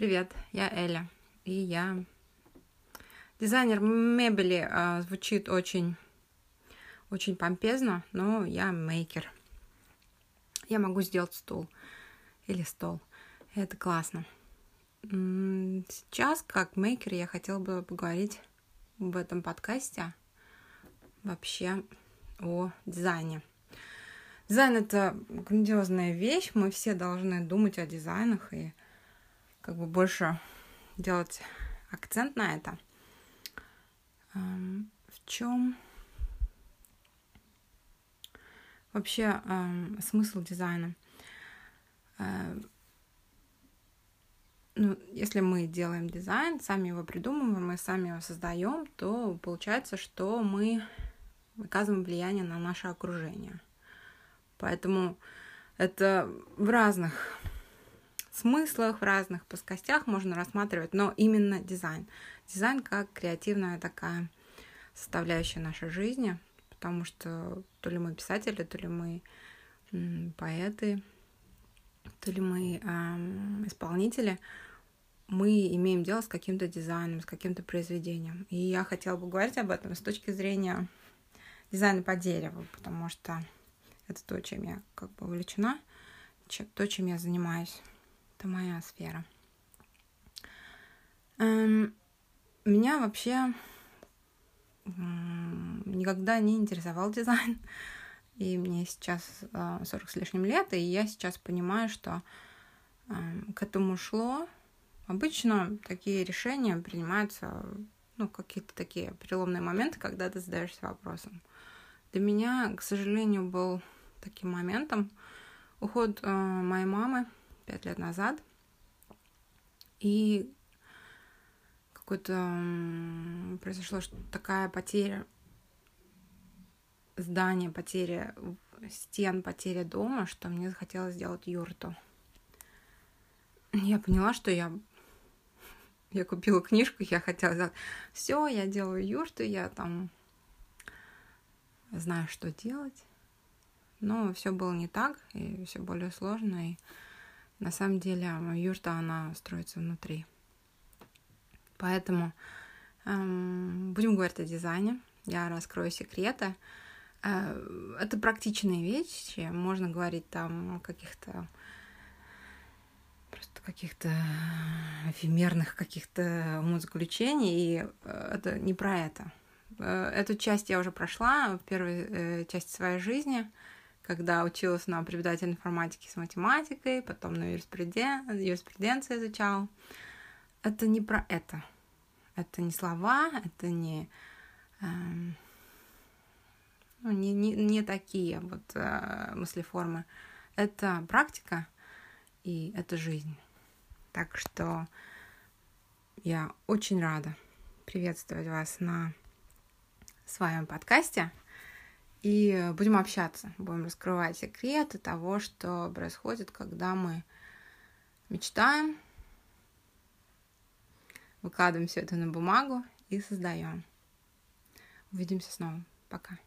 Привет, я Эля, и я дизайнер мебели. А, звучит очень, очень помпезно, но я мейкер. Я могу сделать стул или стол. Это классно. Сейчас, как мейкер, я хотела бы поговорить в этом подкасте вообще о дизайне. Дизайн — это грандиозная вещь, мы все должны думать о дизайнах и как бы больше делать акцент на это. Эм, в чем вообще эм, смысл дизайна? Э, ну, если мы делаем дизайн, сами его придумываем, мы сами его создаем, то получается, что мы оказываем влияние на наше окружение. Поэтому это в разных смыслах, в разных плоскостях можно рассматривать, но именно дизайн. Дизайн как креативная такая составляющая нашей жизни, потому что то ли мы писатели, то ли мы поэты, то ли мы э, исполнители, мы имеем дело с каким-то дизайном, с каким-то произведением. И я хотела бы говорить об этом с точки зрения дизайна по дереву, потому что это то, чем я как бы увлечена, то, чем я занимаюсь. Это моя сфера. Эм, меня вообще никогда не интересовал дизайн. И мне сейчас 40 э, с лишним лет, и я сейчас понимаю, что эм, к этому шло. Обычно такие решения принимаются, ну, какие-то такие переломные моменты, когда ты задаешься вопросом. Для меня, к сожалению, был таким моментом уход э, моей мамы пять лет назад. И какой-то произошла такая потеря здания, потеря стен, потеря дома, что мне захотелось сделать юрту. Я поняла, что я я купила книжку, я хотела сделать. Все, я делаю юрту, я там знаю, что делать. Но все было не так, и все более сложно. И на самом деле юрта, она строится внутри. Поэтому эм, будем говорить о дизайне. Я раскрою секреты. Э, это практичные вещи. Можно говорить там о каких-то просто каких-то эфемерных каких-то умозаключений, и э, это не про это. Э, эту часть я уже прошла в первой части своей жизни — когда училась на преподавателя информатики с математикой, потом на юриспруден... юриспруденцию изучал. Это не про это. Это не слова, это не, эм, ну, не, не, не такие вот э, мыслеформы. Это практика и это жизнь. Так что я очень рада приветствовать вас на своем подкасте. И будем общаться, будем раскрывать секреты того, что происходит, когда мы мечтаем, выкладываем все это на бумагу и создаем. Увидимся снова. Пока.